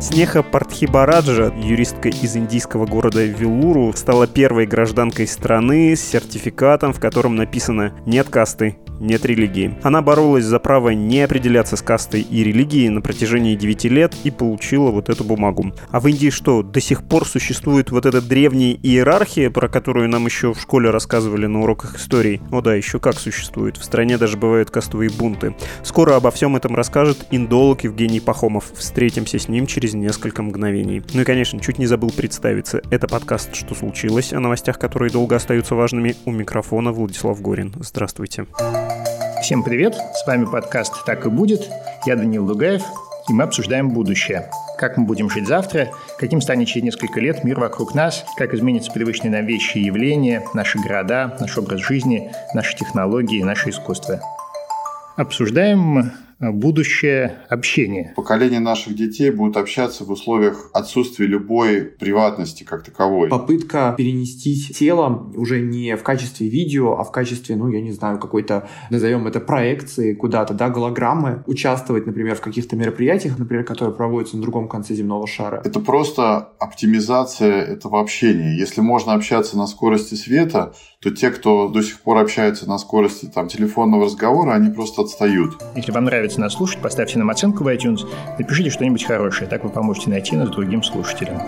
Снеха Партхибараджа, юристка из индийского города Вилуру, стала первой гражданкой страны с сертификатом, в котором написано «Нет касты, нет религии. Она боролась за право не определяться с кастой и религией на протяжении 9 лет и получила вот эту бумагу. А в Индии что, до сих пор существует вот эта древняя иерархия, про которую нам еще в школе рассказывали на уроках истории? О да, еще как существует. В стране даже бывают кастовые бунты. Скоро обо всем этом расскажет индолог Евгений Пахомов. Встретимся с ним через несколько мгновений. Ну и, конечно, чуть не забыл представиться. Это подкаст «Что случилось?» о новостях, которые долго остаются важными. У микрофона Владислав Горин. Здравствуйте. Здравствуйте. Всем привет, с вами подкаст «Так и будет». Я Данил Дугаев, и мы обсуждаем будущее. Как мы будем жить завтра, каким станет через несколько лет мир вокруг нас, как изменятся привычные нам вещи и явления, наши города, наш образ жизни, наши технологии, наше искусство. Обсуждаем будущее общение. Поколение наших детей будут общаться в условиях отсутствия любой приватности как таковой. Попытка перенести тело уже не в качестве видео, а в качестве, ну, я не знаю, какой-то, назовем это проекции куда-то, да, голограммы, участвовать, например, в каких-то мероприятиях, например, которые проводятся на другом конце земного шара. Это просто оптимизация этого общения. Если можно общаться на скорости света, то те, кто до сих пор общается на скорости там, телефонного разговора, они просто отстают. Если вам нравится нас слушать, поставьте нам оценку в iTunes, напишите что-нибудь хорошее, так вы поможете найти нас другим слушателям.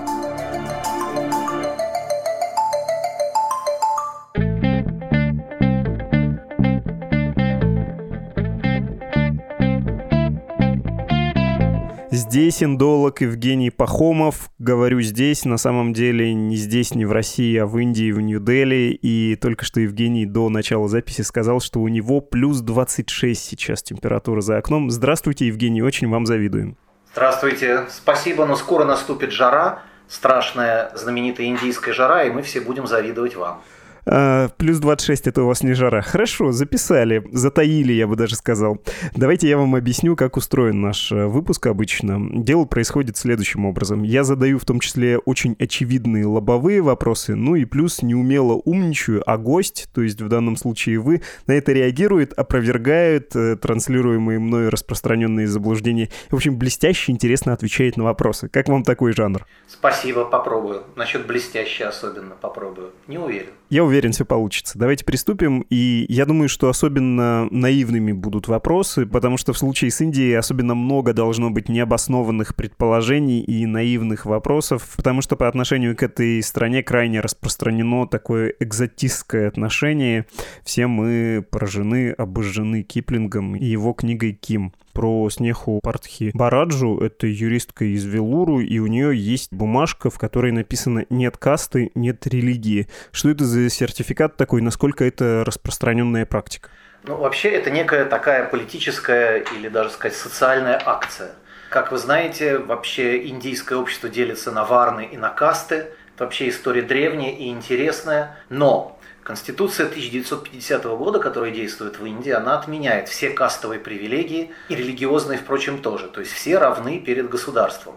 Здесь индолог Евгений Пахомов. Говорю здесь, на самом деле не здесь, не в России, а в Индии, в Нью-Дели. И только что Евгений до начала записи сказал, что у него плюс 26 сейчас температура за окном. Здравствуйте, Евгений, очень вам завидуем. Здравствуйте, спасибо, но скоро наступит жара, страшная знаменитая индийская жара, и мы все будем завидовать вам. А, плюс 26 это у вас не жара. Хорошо, записали, затаили, я бы даже сказал. Давайте я вам объясню, как устроен наш э, выпуск обычно. Дело происходит следующим образом. Я задаю в том числе очень очевидные лобовые вопросы, ну и плюс неумело умничаю, а гость, то есть в данном случае вы, на это реагирует, опровергает э, транслируемые мною распространенные заблуждения. В общем, блестяще, интересно отвечает на вопросы. Как вам такой жанр? Спасибо, попробую. Насчет блестяще особенно попробую. Не уверен. Я уверен, все получится. Давайте приступим. И я думаю, что особенно наивными будут вопросы, потому что в случае с Индией особенно много должно быть необоснованных предположений и наивных вопросов, потому что по отношению к этой стране крайне распространено такое экзотистское отношение. Все мы поражены, обожжены Киплингом и его книгой «Ким» про Снеху Партхи Бараджу. Это юристка из Велуру, и у нее есть бумажка, в которой написано «нет касты, нет религии». Что это за сертификат такой? Насколько это распространенная практика? Ну, вообще, это некая такая политическая или даже сказать социальная акция. Как вы знаете, вообще индийское общество делится на варны и на касты. Это вообще история древняя и интересная. Но Конституция 1950 года, которая действует в Индии, она отменяет все кастовые привилегии и религиозные, впрочем, тоже. То есть все равны перед государством.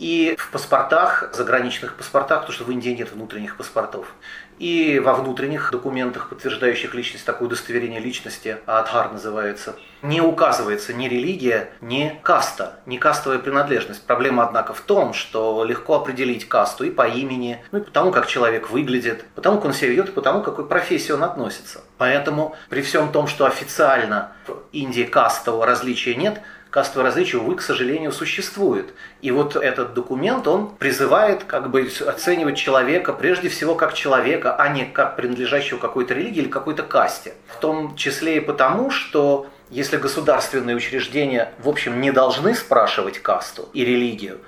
И в паспортах, заграничных паспортах, потому что в Индии нет внутренних паспортов, и во внутренних документах, подтверждающих личность, такое удостоверение личности, Адхар называется, не указывается ни религия, ни каста, ни кастовая принадлежность. Проблема, однако, в том, что легко определить касту и по имени, ну и потому, как человек выглядит, потому, как он себя ведет, и потому, к какой профессии он относится. Поэтому при всем том, что официально в Индии кастового различия нет, кастовое различие, увы, к сожалению, существует. И вот этот документ, он призывает как бы оценивать человека прежде всего как человека, а не как принадлежащего какой-то религии или какой-то касте. В том числе и потому, что если государственные учреждения, в общем, не должны спрашивать касту и религию,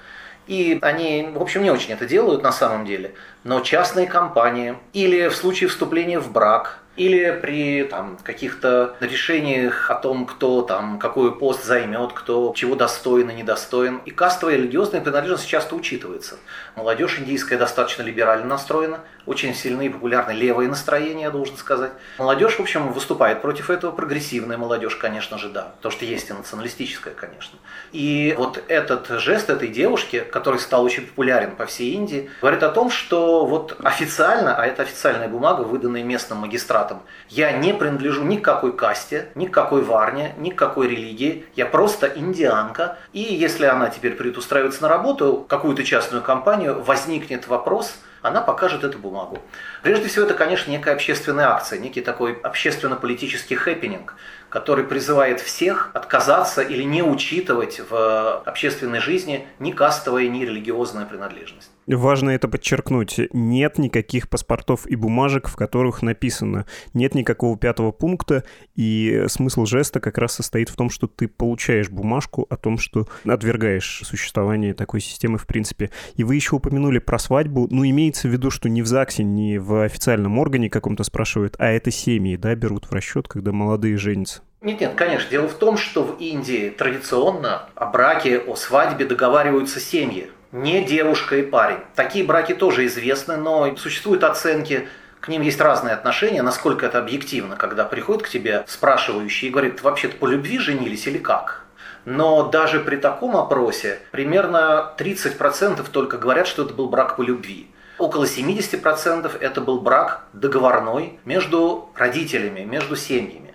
и они, в общем, не очень это делают на самом деле, но частные компании или в случае вступления в брак или при там, каких-то решениях о том, кто там какой пост займет, кто чего достоин и недостоин. И кастовая религиозная принадлежность часто учитывается. Молодежь индийская достаточно либерально настроена, очень сильные и популярны левые настроения, я должен сказать. Молодежь, в общем, выступает против этого, прогрессивная молодежь, конечно же, да, то, что есть и националистическая, конечно. И вот этот жест этой девушки, который стал очень популярен по всей Индии, говорит о том, что вот официально, а это официальная бумага, выданная местным магистратом, «Я не принадлежу ни к какой касте, ни к какой варне, ни к какой религии, я просто индианка, и если она теперь придет устраиваться на работу, какую-то частную компанию, возникнет вопрос, она покажет эту бумагу. Прежде всего, это, конечно, некая общественная акция, некий такой общественно-политический хэппенинг, который призывает всех отказаться или не учитывать в общественной жизни ни кастовая, ни религиозная принадлежность. Важно это подчеркнуть. Нет никаких паспортов и бумажек, в которых написано. Нет никакого пятого пункта, и смысл жеста как раз состоит в том, что ты получаешь бумажку о том, что отвергаешь существование такой системы в принципе. И вы еще упомянули про свадьбу. Ну, имеется в виду, что не в ЗАГСе, не в официальном органе каком-то спрашивают, а это семьи, да, берут в расчет, когда молодые женятся. Нет, нет, конечно. Дело в том, что в Индии традиционно о браке, о свадьбе договариваются семьи не девушка и парень. Такие браки тоже известны, но существуют оценки, к ним есть разные отношения, насколько это объективно, когда приходит к тебе спрашивающий и говорит, вообще-то по любви женились или как? Но даже при таком опросе примерно 30% только говорят, что это был брак по любви. Около 70% это был брак договорной между родителями, между семьями.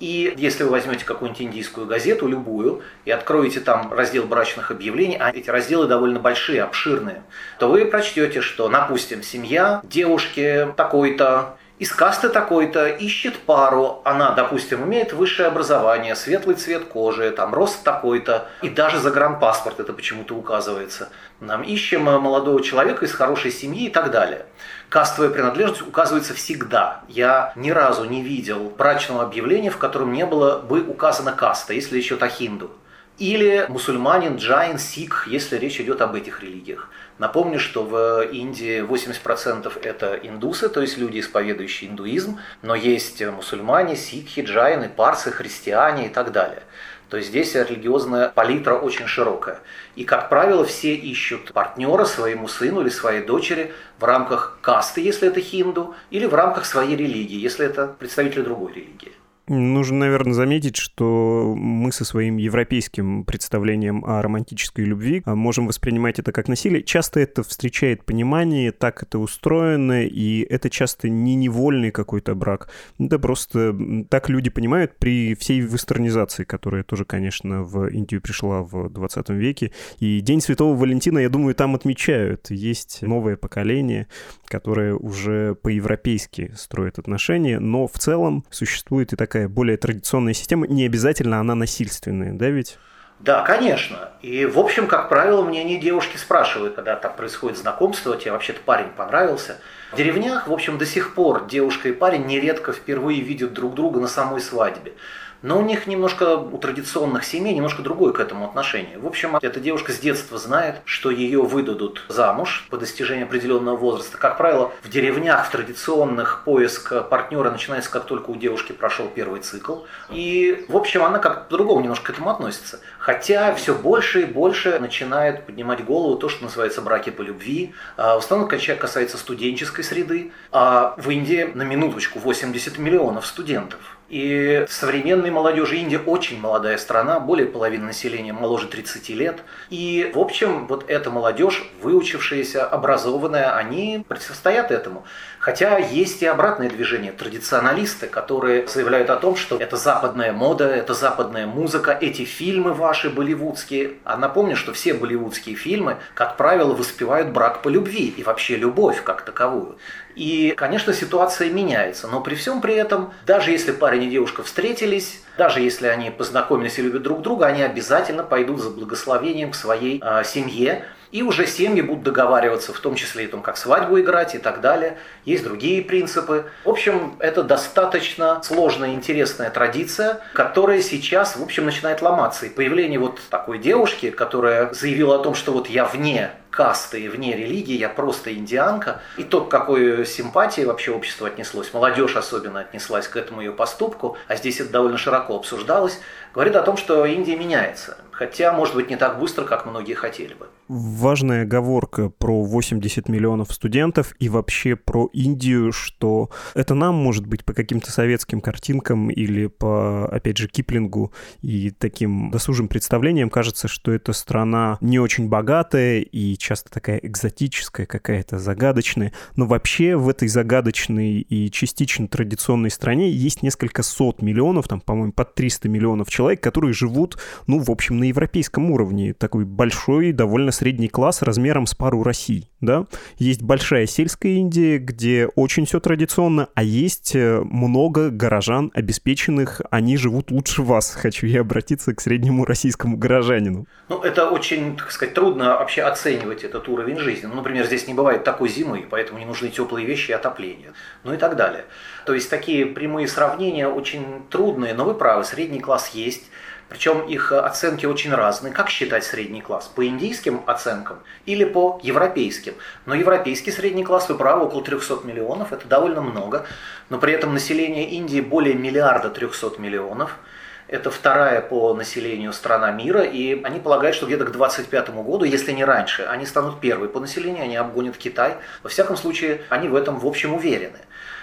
И если вы возьмете какую-нибудь индийскую газету, любую, и откроете там раздел брачных объявлений, а эти разделы довольно большие, обширные, то вы прочтете, что, допустим, семья девушки такой-то, из касты такой-то ищет пару, она, допустим, имеет высшее образование, светлый цвет кожи, там рост такой-то, и даже загранпаспорт это почему-то указывается. Нам ищем молодого человека из хорошей семьи и так далее. Кастовая принадлежность указывается всегда. Я ни разу не видел брачного объявления, в котором не было бы указана каста, если идет о хинду. Или мусульманин, джайн, сикх, если речь идет об этих религиях. Напомню, что в Индии 80% это индусы, то есть люди, исповедующие индуизм, но есть мусульмане, сикхи, джайны, парсы, христиане и так далее. То есть здесь религиозная палитра очень широкая. И, как правило, все ищут партнера своему сыну или своей дочери в рамках касты, если это хинду, или в рамках своей религии, если это представители другой религии. Нужно, наверное, заметить, что мы со своим европейским представлением о романтической любви а, можем воспринимать это как насилие. Часто это встречает понимание, так это устроено, и это часто не невольный какой-то брак. Это просто так люди понимают при всей вестернизации, которая тоже, конечно, в Индию пришла в 20 веке. И День Святого Валентина, я думаю, там отмечают. Есть новое поколение, которое уже по-европейски строит отношения, но в целом существует и такая такая более традиционная система, не обязательно она насильственная, да ведь? Да, конечно. И, в общем, как правило, мнение девушки спрашивают, когда там происходит знакомство, тебе вообще-то парень понравился. В деревнях, в общем, до сих пор девушка и парень нередко впервые видят друг друга на самой свадьбе. Но у них немножко, у традиционных семей, немножко другое к этому отношение. В общем, эта девушка с детства знает, что ее выдадут замуж по достижении определенного возраста. Как правило, в деревнях, в традиционных поиск партнера начинается, как только у девушки прошел первый цикл. И, в общем, она как по-другому немножко к этому относится. Хотя все больше и больше начинает поднимать голову то, что называется браки по любви. А, в основном касается студенческой среды. А в Индии, на минуточку, 80 миллионов студентов. И современной молодежи Индия очень молодая страна, более половины населения моложе 30 лет. И, в общем, вот эта молодежь, выучившаяся, образованная, они противостоят этому. Хотя есть и обратное движение, традиционалисты, которые заявляют о том, что это западная мода, это западная музыка, эти фильмы ваши болливудские. А напомню, что все болливудские фильмы, как правило, воспевают брак по любви и вообще любовь как таковую. И, конечно, ситуация меняется, но при всем при этом, даже если парень и девушка встретились, даже если они познакомились и любят друг друга, они обязательно пойдут за благословением к своей э, семье, и уже семьи будут договариваться, в том числе и о том, как свадьбу играть и так далее. Есть другие принципы. В общем, это достаточно сложная интересная традиция, которая сейчас, в общем, начинает ломаться. И появление вот такой девушки, которая заявила о том, что вот я вне касты вне религии, я просто индианка. И то, к какой симпатии вообще общество отнеслось, молодежь особенно отнеслась к этому ее поступку, а здесь это довольно широко обсуждалось, говорит о том, что Индия меняется. Хотя, может быть, не так быстро, как многие хотели бы. Важная оговорка про 80 миллионов студентов и вообще про Индию, что это нам, может быть, по каким-то советским картинкам или по, опять же, Киплингу и таким досужим представлениям кажется, что это страна не очень богатая и часто такая экзотическая, какая-то загадочная. Но вообще в этой загадочной и частично традиционной стране есть несколько сот миллионов, там, по-моему, под 300 миллионов человек, которые живут, ну, в общем, на европейском уровне. Такой большой, довольно средний класс размером с пару Россий, да. Есть большая сельская Индия, где очень все традиционно, а есть э, много горожан обеспеченных, они живут лучше вас. Хочу я обратиться к среднему российскому горожанину. Ну, это очень, так сказать, трудно вообще оценивать этот уровень жизни. Ну, например, здесь не бывает такой зимы, поэтому не нужны теплые вещи и отопление. Ну и так далее. То есть такие прямые сравнения очень трудные, но вы правы, средний класс есть. Причем их оценки очень разные. Как считать средний класс? По индийским оценкам или по европейским? Но европейский средний класс, вы правы, около 300 миллионов, это довольно много. Но при этом население Индии более миллиарда 300 миллионов. Это вторая по населению страна мира, и они полагают, что где-то к 2025 году, если не раньше, они станут первой по населению, они обгонят Китай. Во всяком случае, они в этом в общем уверены.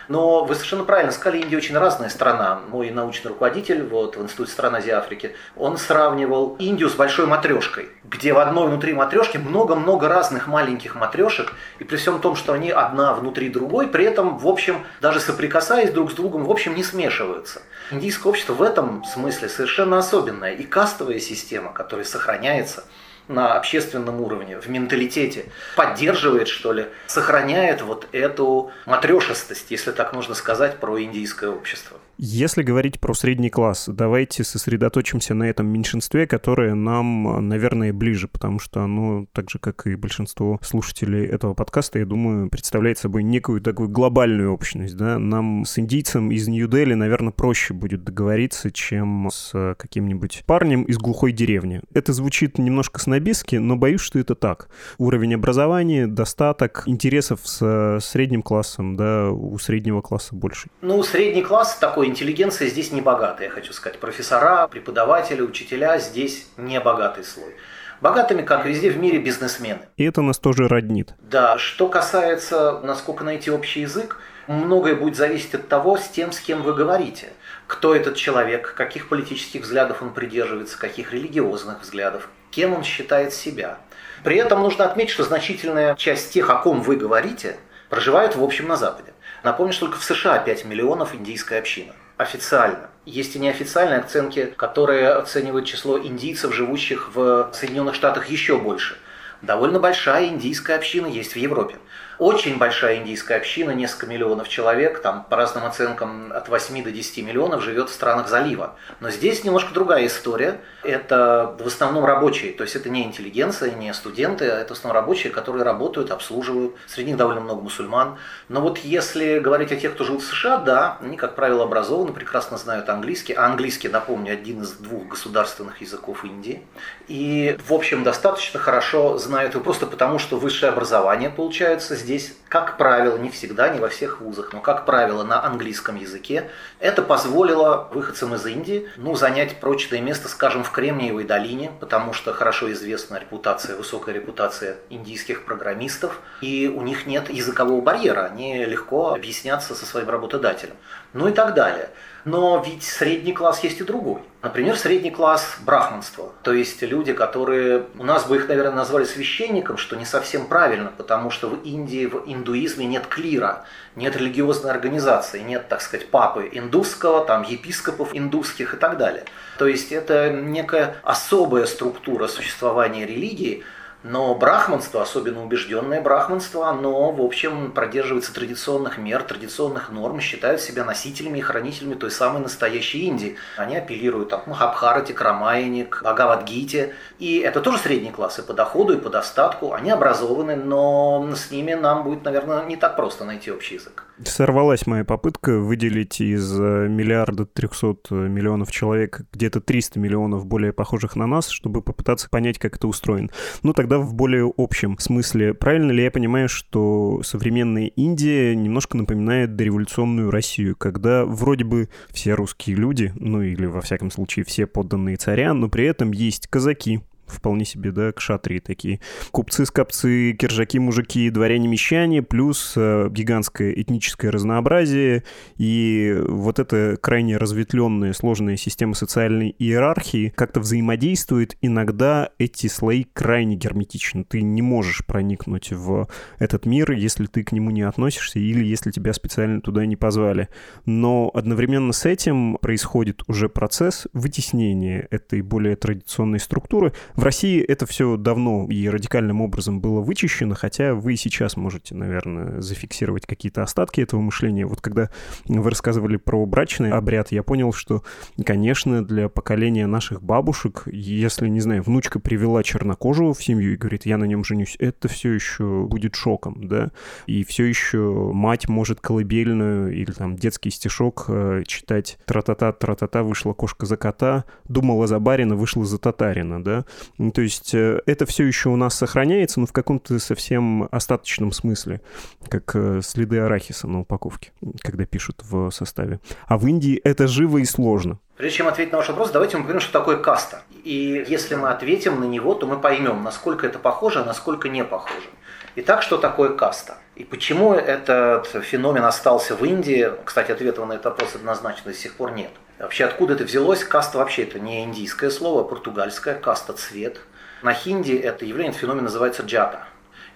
Но вы совершенно правильно сказали, Индия очень разная страна. Мой научный руководитель вот, в Институте стран Азии и Африки, он сравнивал Индию с большой матрешкой, где в одной внутри матрешки много-много разных маленьких матрешек, и при всем том, что они одна внутри другой, при этом, в общем, даже соприкасаясь друг с другом, в общем, не смешиваются. Индийское общество в этом смысле совершенно особенное. И кастовая система, которая сохраняется – на общественном уровне, в менталитете, поддерживает, что ли, сохраняет вот эту матрешестость, если так можно сказать, про индийское общество. Если говорить про средний класс, давайте сосредоточимся на этом меньшинстве, которое нам, наверное, ближе, потому что оно, так же, как и большинство слушателей этого подкаста, я думаю, представляет собой некую такую глобальную общность. Да? Нам с индийцем из Нью-Дели, наверное, проще будет договориться, чем с каким-нибудь парнем из глухой деревни. Это звучит немножко снобистски, но боюсь, что это так. Уровень образования, достаток, интересов с средним классом, да, у среднего класса больше. Ну, средний класс такой интеллигенция здесь не богатая, я хочу сказать. Профессора, преподаватели, учителя здесь не богатый слой. Богатыми, как везде в мире, бизнесмены. И это нас тоже роднит. Да, что касается, насколько найти общий язык, многое будет зависеть от того, с тем, с кем вы говорите. Кто этот человек, каких политических взглядов он придерживается, каких религиозных взглядов, кем он считает себя. При этом нужно отметить, что значительная часть тех, о ком вы говорите, проживают в общем на Западе. Напомню, что только в США 5 миллионов индийская община. Официально. Есть и неофициальные оценки, которые оценивают число индийцев, живущих в Соединенных Штатах еще больше. Довольно большая индийская община есть в Европе. Очень большая индийская община, несколько миллионов человек, там по разным оценкам от 8 до 10 миллионов живет в странах залива. Но здесь немножко другая история. Это в основном рабочие, то есть это не интеллигенция, не студенты, а это в основном рабочие, которые работают, обслуживают. Среди них довольно много мусульман. Но вот если говорить о тех, кто живут в США, да, они, как правило, образованы, прекрасно знают английский. А английский, напомню, один из двух государственных языков Индии. И, в общем, достаточно хорошо знают его просто потому, что высшее образование получается здесь, как правило, не всегда, не во всех вузах, но, как правило, на английском языке. Это позволило выходцам из Индии ну, занять прочное место, скажем, в Кремниевой долине, потому что хорошо известна репутация, высокая репутация индийских программистов, и у них нет языкового барьера, они легко объяснятся со своим работодателем, ну и так далее. Но ведь средний класс есть и другой. Например, средний класс брахманства. То есть люди, которые... У нас бы их, наверное, назвали священником, что не совсем правильно, потому что в Индии, в индуизме нет клира, нет религиозной организации, нет, так сказать, папы индусского, там, епископов индусских и так далее. То есть это некая особая структура существования религии, но брахманство, особенно убежденное брахманство, оно, в общем, продерживается традиционных мер, традиционных норм, считают себя носителями и хранителями той самой настоящей Индии. Они апеллируют там, к Махабхарате, к Рамаяне, к Бхагавадгите. И это тоже средний класс и по доходу, и по достатку. Они образованы, но с ними нам будет, наверное, не так просто найти общий язык. Сорвалась моя попытка выделить из э, миллиарда трехсот миллионов человек где-то 300 миллионов более похожих на нас, чтобы попытаться понять, как это устроено. Ну, тогда тогда в более общем смысле, правильно ли я понимаю, что современная Индия немножко напоминает дореволюционную Россию, когда вроде бы все русские люди, ну или во всяком случае все подданные царя, но при этом есть казаки, вполне себе, да, кшатрии такие. Купцы-скопцы, киржаки-мужики, дворяне-мещане, плюс э, гигантское этническое разнообразие и вот эта крайне разветвленная сложная система социальной иерархии как-то взаимодействует. Иногда эти слои крайне герметичны. Ты не можешь проникнуть в этот мир, если ты к нему не относишься или если тебя специально туда не позвали. Но одновременно с этим происходит уже процесс вытеснения этой более традиционной структуры в России это все давно и радикальным образом было вычищено, хотя вы сейчас можете, наверное, зафиксировать какие-то остатки этого мышления. Вот когда вы рассказывали про брачный обряд, я понял, что, конечно, для поколения наших бабушек, если, не знаю, внучка привела чернокожего в семью и говорит, я на нем женюсь, это все еще будет шоком, да, и все еще мать может колыбельную или там детский стишок э, читать тра-та-та, тра-та-та, вышла кошка за кота, думала за барина, вышла за татарина, да, то есть э, это все еще у нас сохраняется, но в каком-то совсем остаточном смысле, как э, следы арахиса на упаковке, когда пишут в составе. А в Индии это живо и сложно. Прежде чем ответить на ваш вопрос, давайте мы поговорим, что такое каста. И если мы ответим на него, то мы поймем, насколько это похоже, а насколько не похоже. Итак, что такое каста? И почему этот феномен остался в Индии? Кстати, ответа на этот вопрос однозначно до сих пор нет. Вообще, откуда это взялось? Каста вообще это не индийское слово, а португальское, каста цвет. На хинди это явление, этот феномен называется джата.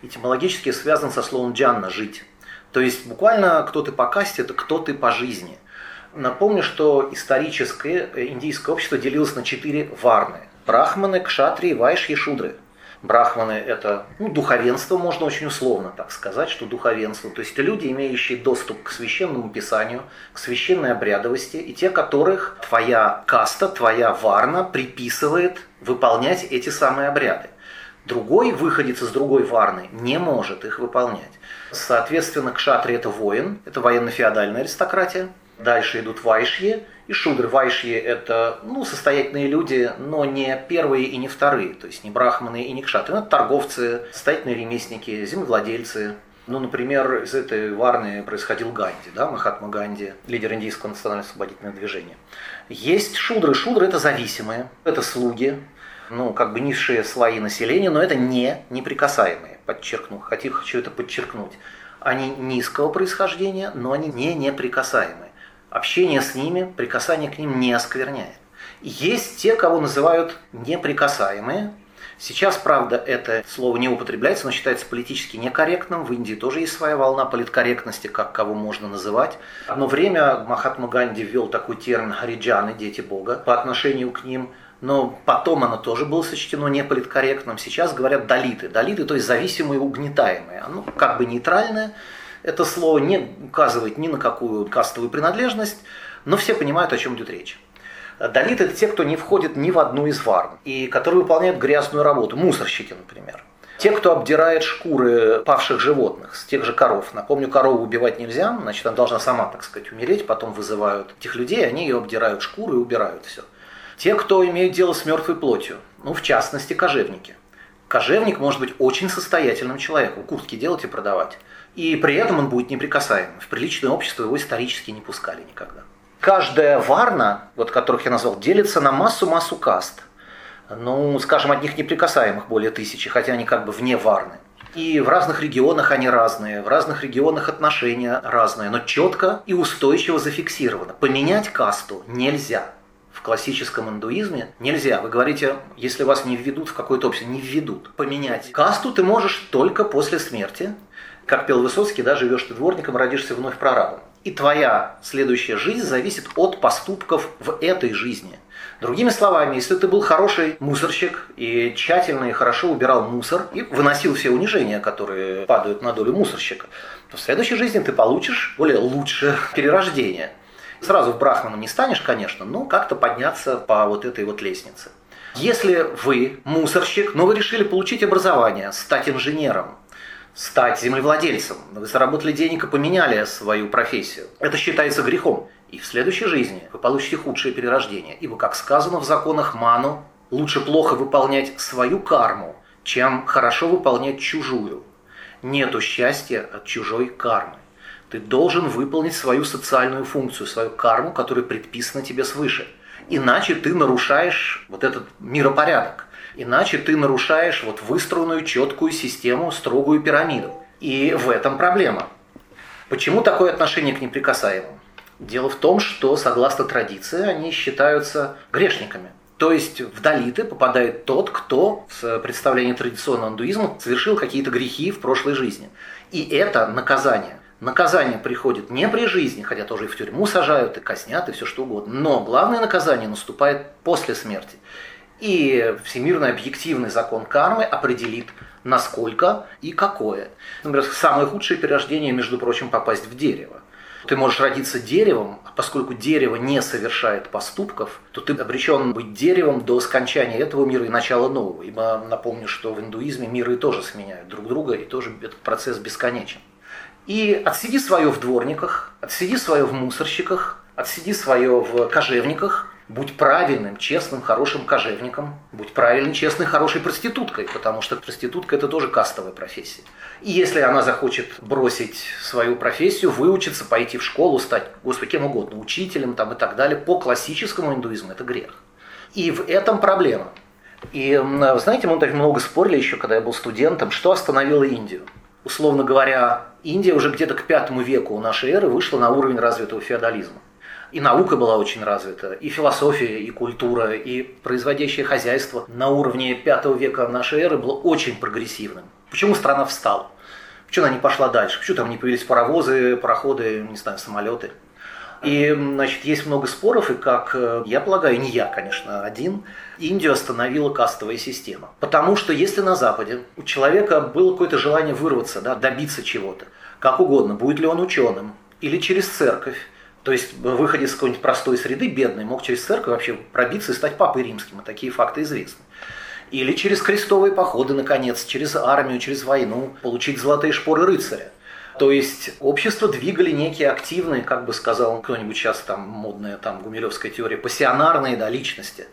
Этимологически связан со словом джанна – жить. То есть буквально кто ты по касте – это кто ты по жизни. Напомню, что историческое индийское общество делилось на четыре варны – брахманы, кшатрии, вайшьи, шудры – Брахманы – это ну, духовенство, можно очень условно так сказать, что духовенство. То есть люди, имеющие доступ к священному писанию, к священной обрядовости, и те, которых твоя каста, твоя варна приписывает выполнять эти самые обряды. Другой выходец из другой варны не может их выполнять. Соответственно, кшатри – это воин, это военно-феодальная аристократия. Дальше идут вайшьи – и шудры, вайшьи – это ну, состоятельные люди, но не первые и не вторые, то есть не брахманы и не кшатры. Это торговцы, состоятельные ремесленники, землевладельцы. Ну, например, из этой варны происходил Ганди, да, Махатма Ганди, лидер индийского национально-освободительного движения. Есть шудры. Шудры – это зависимые, это слуги, ну, как бы низшие слои населения, но это не неприкасаемые, подчеркну, хочу, хочу это подчеркнуть. Они низкого происхождения, но они не неприкасаемые общение с ними, прикасание к ним не оскверняет. Есть те, кого называют неприкасаемые. Сейчас, правда, это слово не употребляется, но считается политически некорректным. В Индии тоже есть своя волна политкорректности, как кого можно называть. Одно время Махатма Ганди ввел такой термин «хариджаны», «дети Бога», по отношению к ним но потом оно тоже было сочтено неполиткорректным. Сейчас говорят «далиты». «Далиты», то есть зависимые, угнетаемые. Оно как бы нейтральное, это слово не указывает ни на какую кастовую принадлежность, но все понимают, о чем идет речь. Далиты – это те, кто не входит ни в одну из варн, и которые выполняют грязную работу, мусорщики, например. Те, кто обдирает шкуры павших животных, с тех же коров. Напомню, корову убивать нельзя, значит, она должна сама, так сказать, умереть, потом вызывают этих людей, они ее обдирают шкуры и убирают все. Те, кто имеет дело с мертвой плотью, ну, в частности, кожевники. Кожевник может быть очень состоятельным человеком, куртки делать и продавать. И при этом он будет неприкасаемым. В приличное общество его исторически не пускали никогда. Каждая варна, вот которых я назвал, делится на массу-массу каст. Ну, скажем, одних неприкасаемых более тысячи, хотя они как бы вне варны. И в разных регионах они разные, в разных регионах отношения разные, но четко и устойчиво зафиксировано. Поменять касту нельзя. В классическом индуизме нельзя. Вы говорите, если вас не введут в какое-то общество, не введут. Поменять касту ты можешь только после смерти, как пел Высоцкий, да, живешь ты дворником, родишься вновь прорабом. И твоя следующая жизнь зависит от поступков в этой жизни. Другими словами, если ты был хороший мусорщик и тщательно и хорошо убирал мусор и выносил все унижения, которые падают на долю мусорщика, то в следующей жизни ты получишь более лучшее перерождение. Сразу в брахманом не станешь, конечно, но как-то подняться по вот этой вот лестнице. Если вы мусорщик, но вы решили получить образование, стать инженером, стать землевладельцем. Вы заработали денег и поменяли свою профессию. Это считается грехом. И в следующей жизни вы получите худшее перерождение. Ибо, как сказано в законах Ману, лучше плохо выполнять свою карму, чем хорошо выполнять чужую. Нету счастья от чужой кармы. Ты должен выполнить свою социальную функцию, свою карму, которая предписана тебе свыше. Иначе ты нарушаешь вот этот миропорядок. Иначе ты нарушаешь вот выстроенную четкую систему, строгую пирамиду. И в этом проблема. Почему такое отношение к неприкасаемым? Дело в том, что, согласно традиции, они считаются грешниками. То есть в Далиты попадает тот, кто в представлении традиционного индуизма совершил какие-то грехи в прошлой жизни. И это наказание. Наказание приходит не при жизни, хотя тоже и в тюрьму сажают, и казнят, и все что угодно. Но главное наказание наступает после смерти. И всемирный объективный закон кармы определит, насколько и какое. Например, самое худшее перерождение, между прочим, попасть в дерево. Ты можешь родиться деревом, а поскольку дерево не совершает поступков, то ты обречен быть деревом до скончания этого мира и начала нового. Ибо напомню, что в индуизме миры тоже сменяют друг друга, и тоже этот процесс бесконечен. И отсиди свое в дворниках, отсиди свое в мусорщиках, отсиди свое в кожевниках, Будь правильным, честным, хорошим кожевником. Будь правильной, честной, хорошей проституткой, потому что проститутка – это тоже кастовая профессия. И если она захочет бросить свою профессию, выучиться, пойти в школу, стать, господи, кем угодно, учителем там, и так далее, по классическому индуизму это грех. И в этом проблема. И, знаете, мы так много спорили еще, когда я был студентом, что остановило Индию. Условно говоря, Индия уже где-то к пятому веку нашей эры вышла на уровень развитого феодализма и наука была очень развита, и философия, и культура, и производящее хозяйство на уровне пятого века нашей эры было очень прогрессивным. Почему страна встала? Почему она не пошла дальше? Почему там не появились паровозы, пароходы, не знаю, самолеты? И, значит, есть много споров, и как э, я полагаю, не я, конечно, один, Индию остановила кастовая система. Потому что если на Западе у человека было какое-то желание вырваться, да, добиться чего-то, как угодно, будет ли он ученым, или через церковь, то есть выходец из какой-нибудь простой среды, бедный, мог через церковь вообще пробиться и стать папой римским, и такие факты известны. Или через крестовые походы, наконец, через армию, через войну, получить золотые шпоры рыцаря. То есть общество двигали некие активные, как бы сказал кто-нибудь сейчас там модная там гумилевская теория, пассионарные да, личности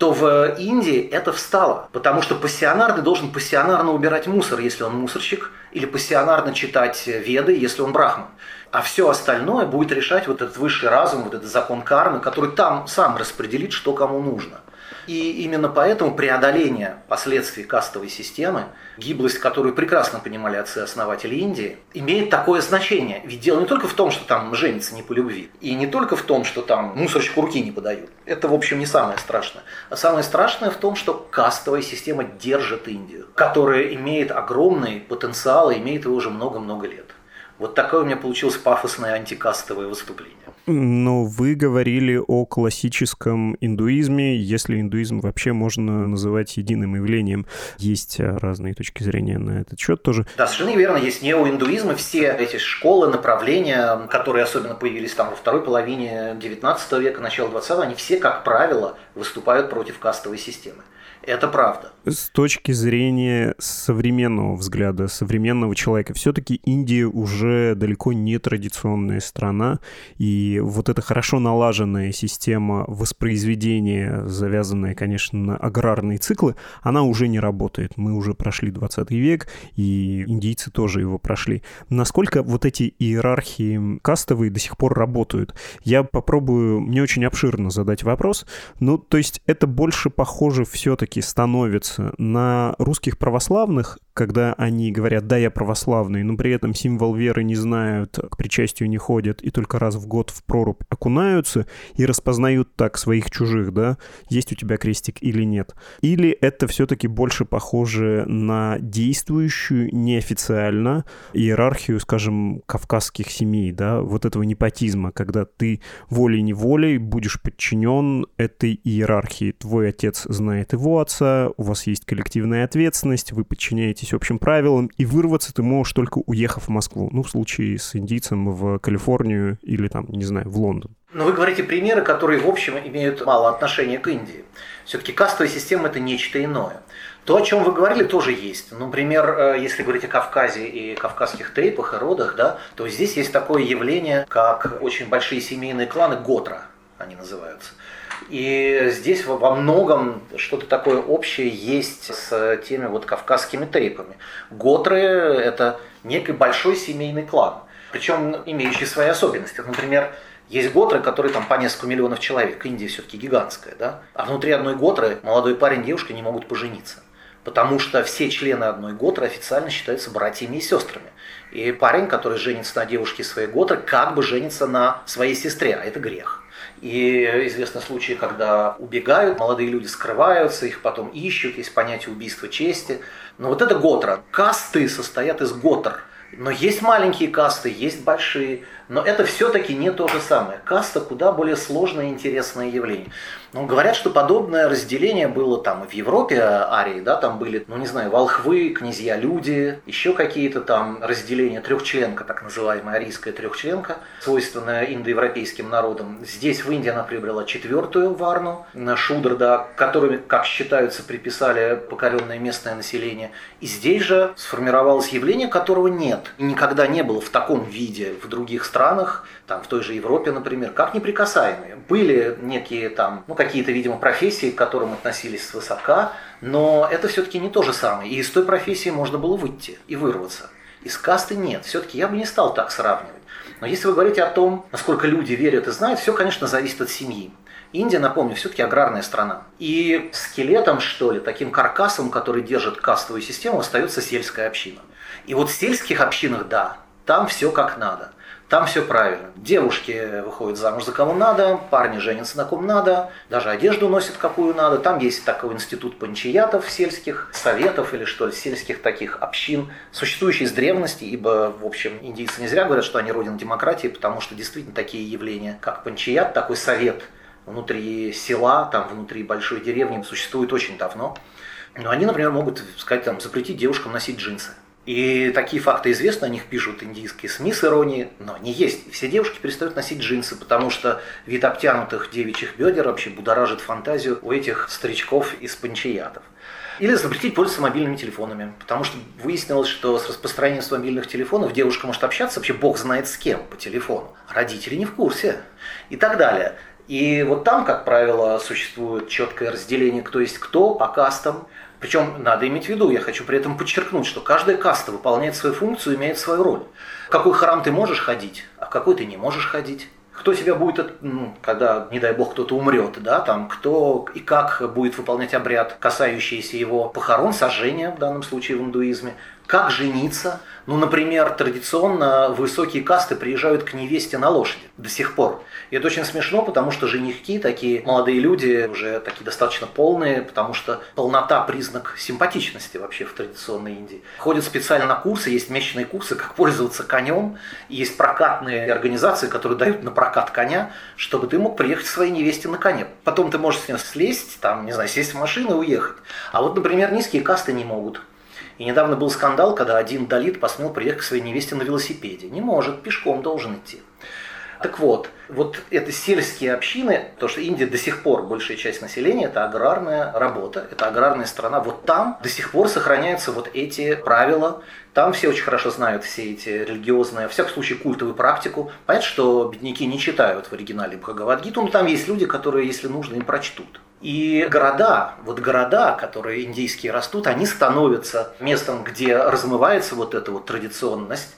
то в Индии это встало. Потому что пассионарный должен пассионарно убирать мусор, если он мусорщик, или пассионарно читать веды, если он брахман. А все остальное будет решать вот этот высший разум, вот этот закон кармы, который там сам распределит, что кому нужно. И именно поэтому преодоление последствий кастовой системы, гиблость, которую прекрасно понимали отцы-основатели Индии, имеет такое значение. Ведь дело не только в том, что там женится не по любви, и не только в том, что там мусорщику руки не подают. Это, в общем, не самое страшное. А самое страшное в том, что кастовая система держит Индию, которая имеет огромный потенциал и имеет его уже много-много лет. Вот такое у меня получилось пафосное антикастовое выступление. Но вы говорили о классическом индуизме, если индуизм вообще можно называть единым явлением. Есть разные точки зрения на этот счет тоже. Да, совершенно верно. Есть неоиндуизм, и все эти школы, направления, которые особенно появились там во второй половине 19 века, начало 20 они все, как правило, выступают против кастовой системы. Это правда. С точки зрения современного взгляда, современного человека, все-таки Индия уже далеко не традиционная страна, и вот эта хорошо налаженная система воспроизведения, завязанная, конечно, на аграрные циклы, она уже не работает. Мы уже прошли 20 век, и индийцы тоже его прошли. Насколько вот эти иерархии кастовые до сих пор работают? Я попробую не очень обширно задать вопрос. Ну, то есть это больше похоже все-таки становится на русских православных когда они говорят, да, я православный, но при этом символ веры не знают, к причастию не ходят и только раз в год в прорубь окунаются и распознают так своих чужих, да, есть у тебя крестик или нет. Или это все-таки больше похоже на действующую неофициально иерархию, скажем, кавказских семей, да, вот этого непотизма, когда ты волей-неволей будешь подчинен этой иерархии. Твой отец знает его отца, у вас есть коллективная ответственность, вы подчиняете подчиняетесь общим правилам, и вырваться ты можешь только уехав в Москву. Ну, в случае с индийцем в Калифорнию или там, не знаю, в Лондон. Но вы говорите примеры, которые, в общем, имеют мало отношения к Индии. Все-таки кастовая система – это нечто иное. То, о чем вы говорили, тоже есть. Например, э, если говорить о Кавказе и кавказских трейпах и родах, да, то здесь есть такое явление, как очень большие семейные кланы Готра, они называются. И здесь во многом что-то такое общее есть с теми вот кавказскими тейпами. Готры – это некий большой семейный клан, причем имеющий свои особенности. Например, есть готры, которые там по несколько миллионов человек. Индия все-таки гигантская, да? А внутри одной готры молодой парень и девушка не могут пожениться. Потому что все члены одной готры официально считаются братьями и сестрами. И парень, который женится на девушке своей готры, как бы женится на своей сестре, а это грех. И известны случаи, когда убегают, молодые люди скрываются, их потом ищут, есть понятие убийства чести. Но вот это готра. Касты состоят из готр. Но есть маленькие касты, есть большие. Но это все-таки не то же самое. Каста куда более сложное и интересное явление. Ну, говорят, что подобное разделение было там в Европе, арии, да, там были, ну, не знаю, волхвы, князья-люди, еще какие-то там разделения, трехчленка, так называемая арийская трехчленка, свойственная индоевропейским народам. Здесь в Индии она приобрела четвертую варну, шудр, да, которыми, как считаются, приписали покоренное местное население. И здесь же сформировалось явление, которого нет, и никогда не было в таком виде в других странах, там, в той же Европе, например, как неприкасаемые. Были некие там, ну, какие-то, видимо, профессии, к которым относились свысока, но это все-таки не то же самое. И из той профессии можно было выйти и вырваться. Из касты нет. Все-таки я бы не стал так сравнивать. Но если вы говорите о том, насколько люди верят и знают, все, конечно, зависит от семьи. Индия, напомню, все-таки аграрная страна. И скелетом, что ли, таким каркасом, который держит кастовую систему, остается сельская община. И вот в сельских общинах, да, там все как надо. Там все правильно. Девушки выходят замуж за кого надо, парни женятся на ком надо, даже одежду носят какую надо. Там есть такой институт панчиятов сельских, советов или что сельских таких общин, существующий с древности, ибо, в общем, индийцы не зря говорят, что они родина демократии, потому что действительно такие явления, как панчият, такой совет внутри села, там внутри большой деревни существует очень давно. Но они, например, могут сказать, там, запретить девушкам носить джинсы. И такие факты известны, о них пишут индийские СМИ с иронией, но они есть. Все девушки перестают носить джинсы, потому что вид обтянутых девичьих бедер вообще будоражит фантазию у этих старичков из панчиятов. Или запретить пользоваться мобильными телефонами, потому что выяснилось, что с распространением мобильных телефонов девушка может общаться вообще бог знает с кем по телефону, родители не в курсе и так далее. И вот там, как правило, существует четкое разделение, кто есть кто по кастам, причем надо иметь в виду, я хочу при этом подчеркнуть, что каждая каста выполняет свою функцию, имеет свою роль. В какой храм ты можешь ходить, а в какой ты не можешь ходить. Кто тебя будет, ну, когда, не дай бог, кто-то умрет, да, там, кто и как будет выполнять обряд, касающийся его похорон, сожжения, в данном случае в индуизме, как жениться. Ну, например, традиционно высокие касты приезжают к невесте на лошади до сих пор. И это очень смешно, потому что женихи, такие молодые люди, уже такие достаточно полные, потому что полнота – признак симпатичности вообще в традиционной Индии. Ходят специально на курсы, есть месячные курсы, как пользоваться конем, есть прокатные организации, которые дают на прокат коня, чтобы ты мог приехать к своей невесте на коне. Потом ты можешь с нее слезть, там, не знаю, сесть в машину и уехать. А вот, например, низкие касты не могут. И недавно был скандал, когда один Далит посмел приехать к своей невесте на велосипеде. Не может, пешком должен идти. Так вот, вот это сельские общины, то, что Индия до сих пор, большая часть населения, это аграрная работа, это аграрная страна. Вот там до сих пор сохраняются вот эти правила. Там все очень хорошо знают все эти религиозные, в всяком случае, культовую практику. Понятно, что бедняки не читают в оригинале Бхагавадгиту, но там есть люди, которые, если нужно, им прочтут. И города, вот города, которые индийские растут, они становятся местом, где размывается вот эта вот традиционность,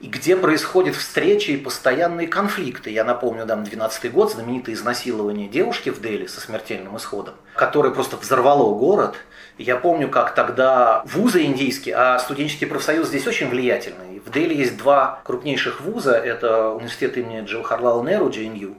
и где происходят встречи и постоянные конфликты. Я напомню, там 12 год, знаменитое изнасилование девушки в Дели со смертельным исходом, которое просто взорвало город. Я помню, как тогда вузы индийские, а студенческий профсоюз здесь очень влиятельный. В Дели есть два крупнейших вуза, это университет имени Джавахарлала Неру, JNU,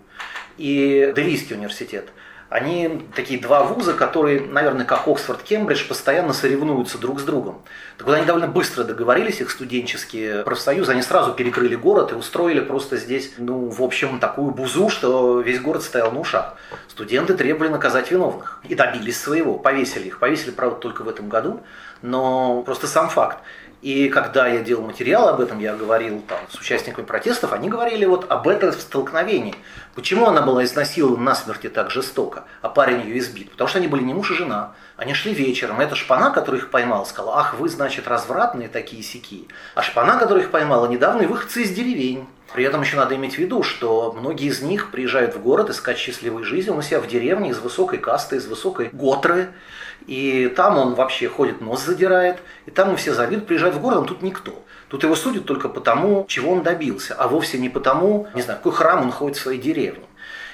и Делийский университет – они такие два вуза, которые, наверное, как Оксфорд, Кембридж, постоянно соревнуются друг с другом. Так вот, они довольно быстро договорились, их студенческие профсоюзы, они сразу перекрыли город и устроили просто здесь, ну, в общем, такую бузу, что весь город стоял на ушах. Студенты требовали наказать виновных и добились своего, повесили их. Повесили, правда, только в этом году, но просто сам факт. И когда я делал материал об этом, я говорил там, с участниками протестов, они говорили вот об этом столкновении. Почему она была изнасилована насмерти так жестоко, а парень ее избит? Потому что они были не муж и жена. Они шли вечером. Эта шпана, которая их поймала, сказала, ах, вы, значит, развратные такие сики. А шпана, которая их поймала, недавно выходцы из деревень. При этом еще надо иметь в виду, что многие из них приезжают в город искать счастливой жизни, он у себя в деревне из высокой касты, из высокой готры, и там он вообще ходит, нос задирает, и там ему все завидуют, приезжают в город, он тут никто. Тут его судят только потому, чего он добился, а вовсе не потому, не знаю, какой храм он ходит в своей деревне.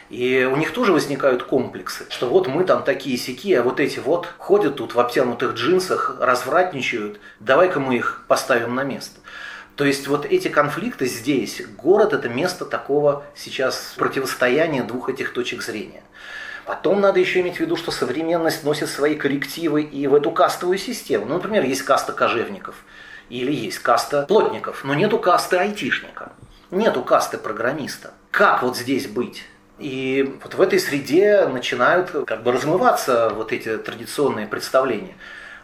И у них тоже возникают комплексы, что вот мы там такие сики, а вот эти вот ходят тут в обтянутых джинсах, развратничают, давай-ка мы их поставим на место. То есть вот эти конфликты здесь, город это место такого сейчас противостояния двух этих точек зрения. Потом надо еще иметь в виду, что современность носит свои коррективы и в эту кастовую систему. Ну, например, есть каста кожевников или есть каста плотников, но нету касты айтишника, нету касты программиста. Как вот здесь быть? И вот в этой среде начинают как бы размываться вот эти традиционные представления.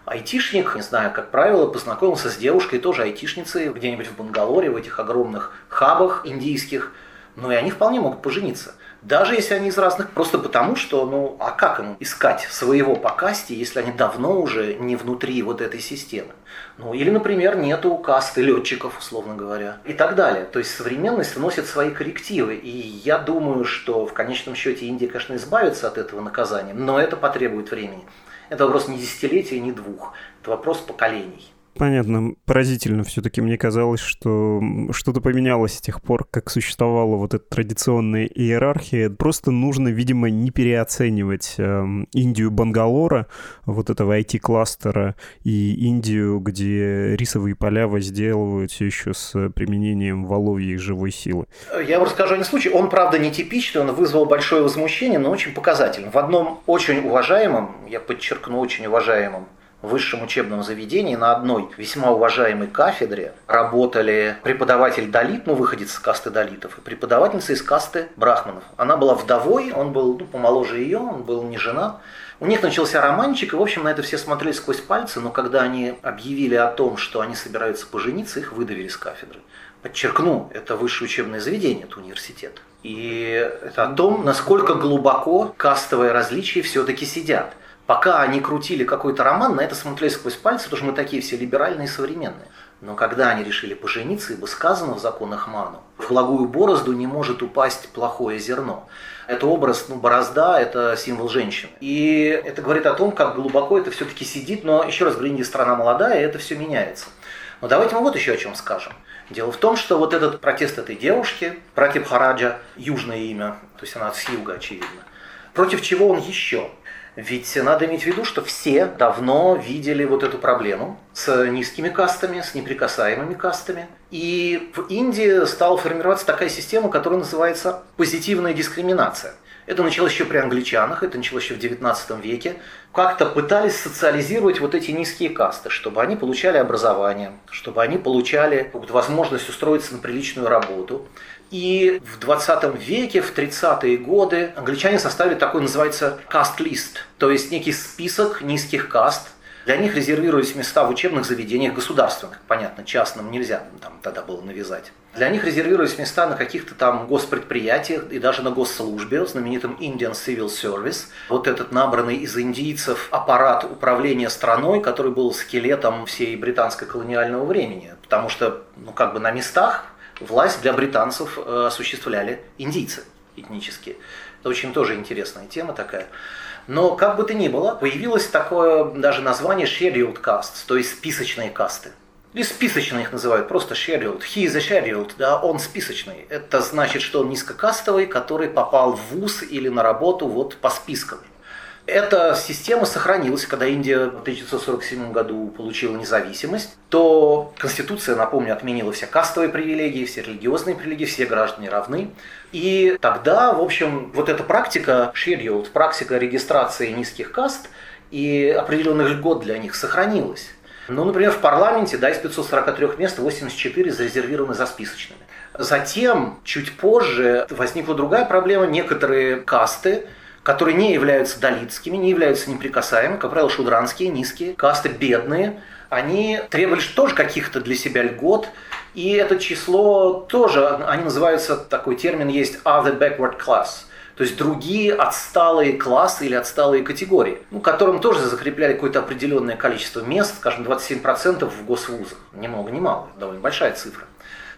Айтишник, не знаю, как правило, познакомился с девушкой, тоже айтишницей, где-нибудь в Бангалоре, в этих огромных хабах индийских, но и они вполне могут пожениться. Даже если они из разных, просто потому что, ну, а как им искать своего по касте, если они давно уже не внутри вот этой системы? Ну, или, например, нету касты летчиков, условно говоря, и так далее. То есть современность вносит свои коррективы, и я думаю, что в конечном счете Индия, конечно, избавится от этого наказания, но это потребует времени. Это вопрос не десятилетия, не двух. Это вопрос поколений. Понятно. Поразительно все-таки мне казалось, что что-то поменялось с тех пор, как существовала вот эта традиционная иерархия. Просто нужно, видимо, не переоценивать э, Индию Бангалора, вот этого IT-кластера, и Индию, где рисовые поля возделывают все еще с применением воловьей живой силы. Я вам расскажу один случай. Он, правда, не типичный, он вызвал большое возмущение, но очень показательный. В одном очень уважаемом, я подчеркну, очень уважаемом высшем учебном заведении на одной весьма уважаемой кафедре работали преподаватель Далит, ну, выходец из касты Далитов, и преподавательница из касты Брахманов. Она была вдовой, он был ну, помоложе ее, он был не жена. У них начался романчик, и, в общем, на это все смотрели сквозь пальцы, но когда они объявили о том, что они собираются пожениться, их выдавили с кафедры. Подчеркну, это высшее учебное заведение, это университет. И это о том, насколько глубоко кастовые различия все-таки сидят. Пока они крутили какой-то роман, на это смотрели сквозь пальцы, потому что мы такие все либеральные и современные. Но когда они решили пожениться, ибо сказано в законах Ману, в благую борозду не может упасть плохое зерно. Это образ, ну, борозда – это символ женщины. И это говорит о том, как глубоко это все-таки сидит, но, еще раз говорю, страна молодая, и это все меняется. Но давайте мы вот еще о чем скажем. Дело в том, что вот этот протест этой девушки, Пратиб Хараджа, южное имя, то есть она с юга, очевидно, против чего он еще? Ведь надо иметь в виду, что все давно видели вот эту проблему с низкими кастами, с неприкасаемыми кастами. И в Индии стала формироваться такая система, которая называется позитивная дискриминация. Это началось еще при англичанах, это началось еще в XIX веке. Как-то пытались социализировать вот эти низкие касты, чтобы они получали образование, чтобы они получали возможность устроиться на приличную работу. И в 20 веке, в 30-е годы, англичане составили такой, называется, каст-лист, то есть некий список низких каст, для них резервировались места в учебных заведениях государственных, понятно, частным нельзя там тогда было навязать. Для них резервировались места на каких-то там госпредприятиях и даже на госслужбе, знаменитом Indian Civil Service. Вот этот набранный из индийцев аппарат управления страной, который был скелетом всей британской колониального времени. Потому что, ну, как бы на местах власть для британцев э, осуществляли индийцы этнические. Это очень тоже интересная тема такая. Но как бы то ни было, появилось такое даже название scheduled castes, то есть списочные касты. Или списочные их называют, просто scheduled. He is a scheduled, да, он списочный. Это значит, что он низкокастовый, который попал в ВУЗ или на работу вот по спискам. Эта система сохранилась, когда Индия в 1947 году получила независимость, то Конституция, напомню, отменила все кастовые привилегии, все религиозные привилегии, все граждане равны. И тогда, в общем, вот эта практика scheduled, практика регистрации низких каст и определенных льгот для них сохранилась. Ну, например, в парламенте да, из 543 мест 84 зарезервированы за списочными. Затем, чуть позже, возникла другая проблема. Некоторые касты которые не являются долитскими, не являются неприкасаемыми, как правило, шудранские, низкие, касты бедные, они требовали тоже каких-то для себя льгот, и это число тоже, они называются, такой термин есть, other backward class – то есть другие отсталые классы или отсталые категории, ну, которым тоже закрепляли какое-то определенное количество мест, скажем, 27% в госвузах. Ни много ни мало, довольно большая цифра.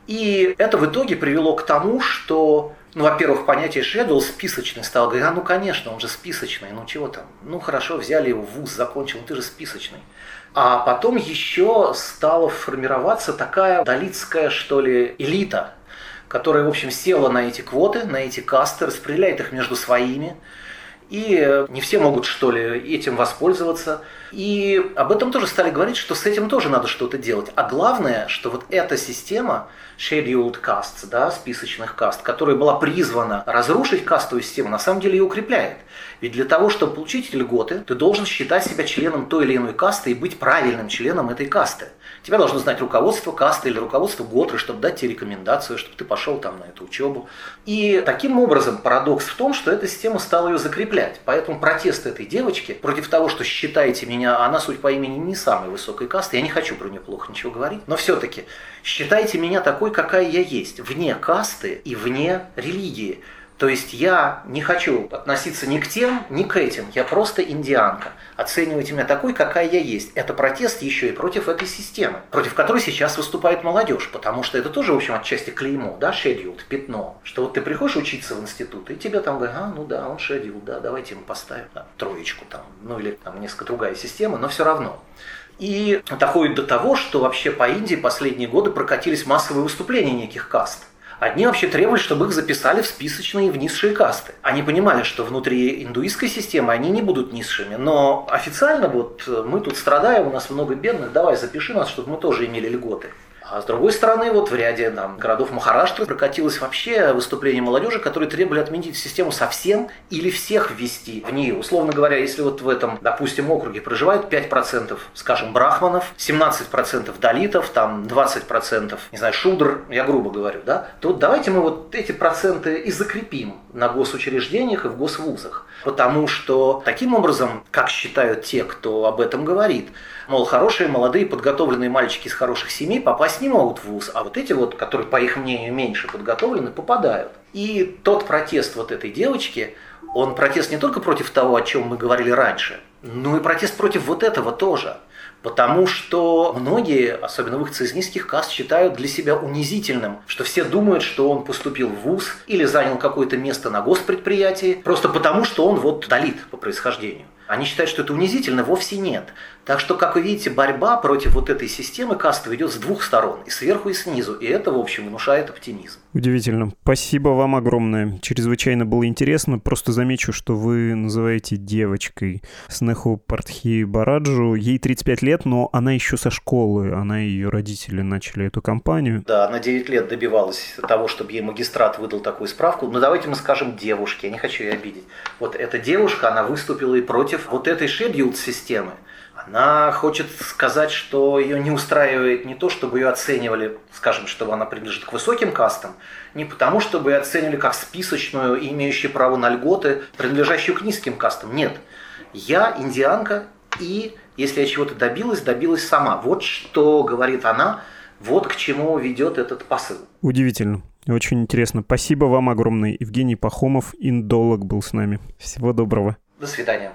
И это в итоге привело к тому, что, ну, во-первых, понятие шедул списочный стал. Говорить, а ну, конечно, он же списочный, ну, чего там? Ну, хорошо, взяли его в ВУЗ, закончил, ну, ты же списочный. А потом еще стала формироваться такая далитская, что ли, элита, которая, в общем, села на эти квоты, на эти касты, распределяет их между своими. И не все могут, что ли, этим воспользоваться. И об этом тоже стали говорить, что с этим тоже надо что-то делать. А главное, что вот эта система scheduled casts, да, списочных каст, которая была призвана разрушить кастовую систему, на самом деле ее укрепляет. Ведь для того, чтобы получить льготы, ты должен считать себя членом той или иной касты и быть правильным членом этой касты. Тебя должно знать руководство касты или руководство Готры, чтобы дать тебе рекомендацию, чтобы ты пошел там на эту учебу. И таким образом парадокс в том, что эта система стала ее закреплять. Поэтому протест этой девочки против того, что считаете меня, она, суть по имени, не самой высокой касты, я не хочу про нее плохо ничего говорить, но все-таки считайте меня такой, какая я есть, вне касты и вне религии. То есть я не хочу относиться ни к тем, ни к этим. Я просто индианка. Оценивайте меня такой, какая я есть. Это протест еще и против этой системы, против которой сейчас выступает молодежь. Потому что это тоже, в общем, отчасти клеймо, да, scheduled, пятно. Что вот ты приходишь учиться в институт, и тебе там говорят, а, ну да, он scheduled, да, давайте ему поставим да, троечку там, ну или там несколько другая система, но все равно. И доходит до того, что вообще по Индии последние годы прокатились массовые выступления неких каст – Одни вообще требовали, чтобы их записали в списочные в низшие касты. Они понимали, что внутри индуистской системы они не будут низшими, но официально вот мы тут страдаем, у нас много бедных, давай запиши нас, чтобы мы тоже имели льготы. А с другой стороны, вот в ряде там, городов Махараштры прокатилось вообще выступление молодежи, которые требовали отменить систему совсем или всех ввести в нее. Условно говоря, если вот в этом, допустим, округе проживает 5%, скажем, брахманов, 17% далитов, там 20%, не знаю, шудр, я грубо говорю, да, то вот давайте мы вот эти проценты и закрепим на госучреждениях и в госвузах. Потому что таким образом, как считают те, кто об этом говорит, Мол, хорошие, молодые, подготовленные мальчики из хороших семей попасть не могут в ВУЗ, а вот эти вот, которые, по их мнению, меньше подготовлены, попадают. И тот протест вот этой девочки, он протест не только против того, о чем мы говорили раньше, но и протест против вот этого тоже. Потому что многие, особенно выходцы из низких каст, считают для себя унизительным, что все думают, что он поступил в ВУЗ или занял какое-то место на госпредприятии, просто потому, что он вот далит по происхождению. Они считают, что это унизительно, вовсе нет. Так что, как вы видите, борьба против вот этой системы кастовой идет с двух сторон, и сверху, и снизу. И это, в общем, внушает оптимизм. Удивительно. Спасибо вам огромное. Чрезвычайно было интересно. Просто замечу, что вы называете девочкой Снеху Партхи Бараджу. Ей 35 лет, но она еще со школы. Она и ее родители начали эту кампанию. Да, она 9 лет добивалась того, чтобы ей магистрат выдал такую справку. Но давайте мы скажем девушке, я не хочу ее обидеть. Вот эта девушка, она выступила и против вот этой шедьюлд-системы. Она хочет сказать, что ее не устраивает не то, чтобы ее оценивали, скажем, чтобы она принадлежит к высоким кастам, не потому, чтобы ее оценивали как списочную и имеющую право на льготы, принадлежащую к низким кастам. Нет. Я индианка, и если я чего-то добилась, добилась сама. Вот что говорит она, вот к чему ведет этот посыл. Удивительно. Очень интересно. Спасибо вам огромное. Евгений Пахомов, индолог, был с нами. Всего доброго. До свидания.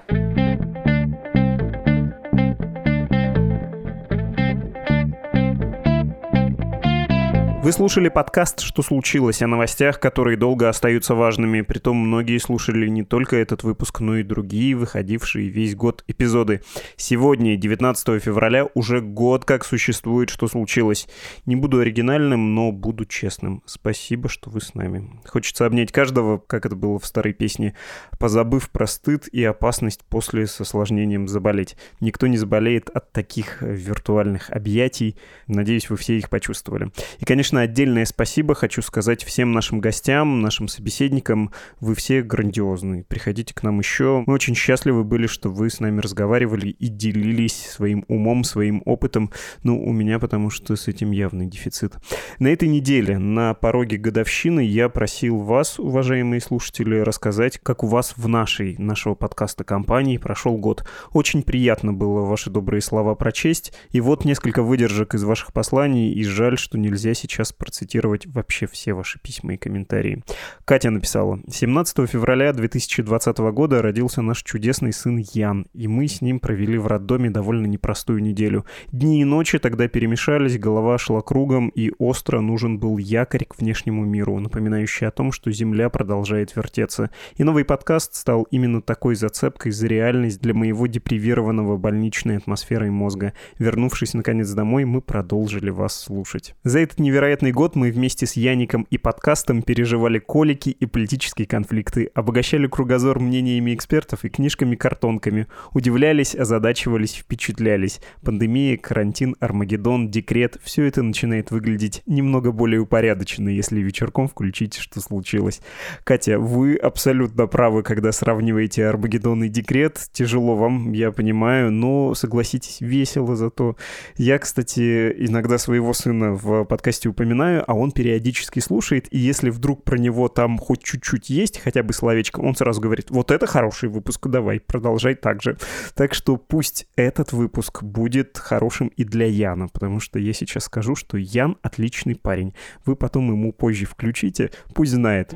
Вы слушали подкаст «Что случилось?» о новостях, которые долго остаются важными. Притом многие слушали не только этот выпуск, но и другие, выходившие весь год эпизоды. Сегодня, 19 февраля, уже год как существует «Что случилось?». Не буду оригинальным, но буду честным. Спасибо, что вы с нами. Хочется обнять каждого, как это было в старой песне, позабыв про стыд и опасность после с осложнением заболеть. Никто не заболеет от таких виртуальных объятий. Надеюсь, вы все их почувствовали. И, конечно, конечно, отдельное спасибо хочу сказать всем нашим гостям, нашим собеседникам. Вы все грандиозные. Приходите к нам еще. Мы очень счастливы были, что вы с нами разговаривали и делились своим умом, своим опытом. Ну, у меня потому что с этим явный дефицит. На этой неделе, на пороге годовщины, я просил вас, уважаемые слушатели, рассказать, как у вас в нашей, нашего подкаста компании прошел год. Очень приятно было ваши добрые слова прочесть. И вот несколько выдержек из ваших посланий, и жаль, что нельзя сейчас процитировать вообще все ваши письма и комментарии. Катя написала, 17 февраля 2020 года родился наш чудесный сын Ян, и мы с ним провели в роддоме довольно непростую неделю. Дни и ночи тогда перемешались, голова шла кругом, и остро нужен был якорь к внешнему миру, напоминающий о том, что Земля продолжает вертеться. И новый подкаст стал именно такой зацепкой за реальность для моего депривированного больничной атмосферой мозга. Вернувшись наконец домой, мы продолжили вас слушать. За этот невероятный год мы вместе с Яником и подкастом переживали колики и политические конфликты, обогащали кругозор мнениями экспертов и книжками-картонками, удивлялись, озадачивались, впечатлялись. Пандемия, карантин, Армагеддон, декрет — все это начинает выглядеть немного более упорядоченно, если вечерком включить, что случилось. Катя, вы абсолютно правы, когда сравниваете Армагеддон и декрет. Тяжело вам, я понимаю, но, согласитесь, весело зато. Я, кстати, иногда своего сына в подкасте упоминаю, а он периодически слушает, и если вдруг про него там хоть чуть-чуть есть, хотя бы словечко, он сразу говорит, вот это хороший выпуск, давай, продолжай так же. Так что пусть этот выпуск будет хорошим и для Яна, потому что я сейчас скажу, что Ян отличный парень. Вы потом ему позже включите, пусть знает.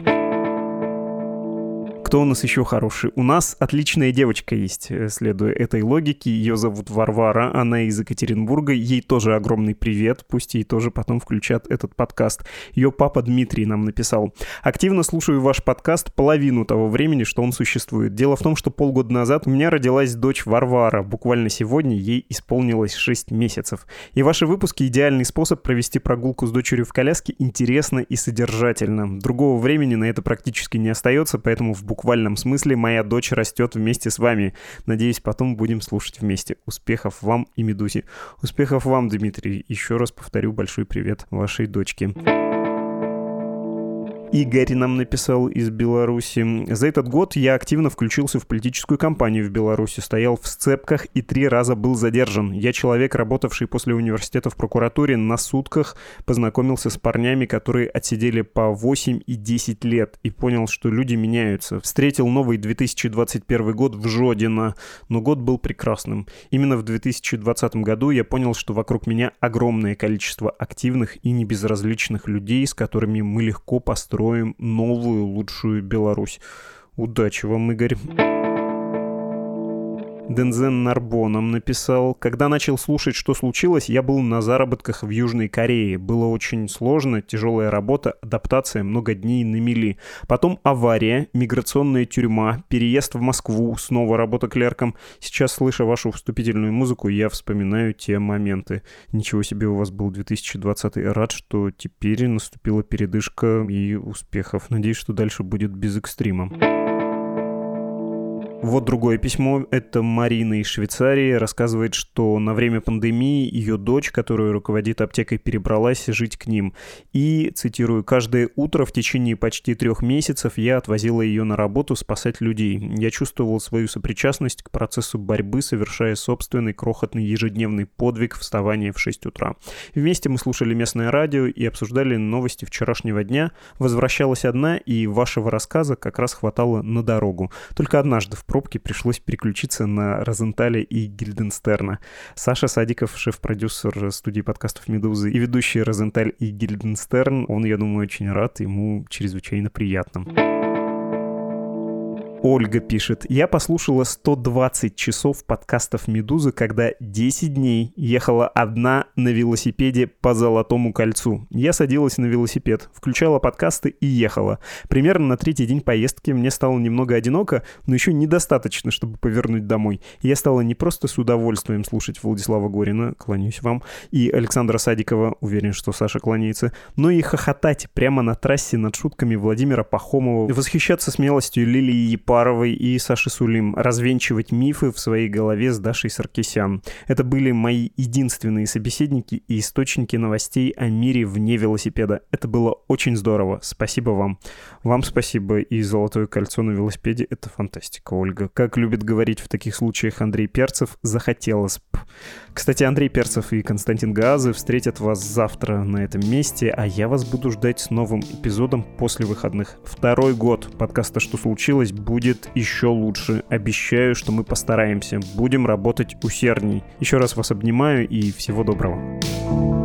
Кто у нас еще хороший? У нас отличная девочка есть, э, следуя этой логике. Ее зовут Варвара, она из Екатеринбурга. Ей тоже огромный привет, пусть ей тоже потом включат этот подкаст. Ее папа Дмитрий нам написал. Активно слушаю ваш подкаст половину того времени, что он существует. Дело в том, что полгода назад у меня родилась дочь Варвара. Буквально сегодня ей исполнилось 6 месяцев. И ваши выпуски — идеальный способ провести прогулку с дочерью в коляске интересно и содержательно. Другого времени на это практически не остается, поэтому в буквальном смысле моя дочь растет вместе с вами. Надеюсь, потом будем слушать вместе. Успехов вам и Медузе. Успехов вам, Дмитрий. Еще раз повторю большой привет вашей дочке. Игорь нам написал из Беларуси. За этот год я активно включился в политическую кампанию в Беларуси, стоял в сцепках и три раза был задержан. Я человек, работавший после университета в прокуратуре на сутках, познакомился с парнями, которые отсидели по 8 и 10 лет и понял, что люди меняются. Встретил новый 2021 год в Жодино, но год был прекрасным. Именно в 2020 году я понял, что вокруг меня огромное количество активных и небезразличных людей, с которыми мы легко построим строим новую лучшую Беларусь. Удачи вам, Игорь. Дензен Нарбо нам написал, когда начал слушать, что случилось, я был на заработках в Южной Корее. Было очень сложно, тяжелая работа, адаптация, много дней на мели. Потом авария, миграционная тюрьма, переезд в Москву, снова работа клерком. Сейчас, слыша вашу вступительную музыку, я вспоминаю те моменты. Ничего себе у вас был 2020 Рад, что теперь наступила передышка и успехов. Надеюсь, что дальше будет без экстрима. Вот другое письмо. Это Марина из Швейцарии. Рассказывает, что на время пандемии ее дочь, которая руководит аптекой, перебралась жить к ним. И, цитирую, «каждое утро в течение почти трех месяцев я отвозила ее на работу спасать людей. Я чувствовал свою сопричастность к процессу борьбы, совершая собственный крохотный ежедневный подвиг вставания в 6 утра. Вместе мы слушали местное радио и обсуждали новости вчерашнего дня. Возвращалась одна, и вашего рассказа как раз хватало на дорогу. Только однажды в пробке пришлось переключиться на Розенталя и Гильденстерна. Саша Садиков, шеф-продюсер студии подкастов «Медузы» и ведущий Розенталь и Гильденстерн, он, я думаю, очень рад, ему чрезвычайно приятно. Ольга пишет. Я послушала 120 часов подкастов «Медузы», когда 10 дней ехала одна на велосипеде по Золотому кольцу. Я садилась на велосипед, включала подкасты и ехала. Примерно на третий день поездки мне стало немного одиноко, но еще недостаточно, чтобы повернуть домой. Я стала не просто с удовольствием слушать Владислава Горина, кланяюсь вам, и Александра Садикова, уверен, что Саша кланяется, но и хохотать прямо на трассе над шутками Владимира Пахомова, восхищаться смелостью Лилии Епа Купаровой и Саши Сулим развенчивать мифы в своей голове с Дашей Саркисян. Это были мои единственные собеседники и источники новостей о мире вне велосипеда. Это было очень здорово. Спасибо вам. Вам спасибо и «Золотое кольцо на велосипеде» — это фантастика, Ольга. Как любит говорить в таких случаях Андрей Перцев, захотелось б. Кстати, Андрей Перцев и Константин Газы встретят вас завтра на этом месте, а я вас буду ждать с новым эпизодом после выходных. Второй год подкаста «Что случилось?» Будет еще лучше. Обещаю, что мы постараемся. Будем работать усердней. Еще раз вас обнимаю и всего доброго.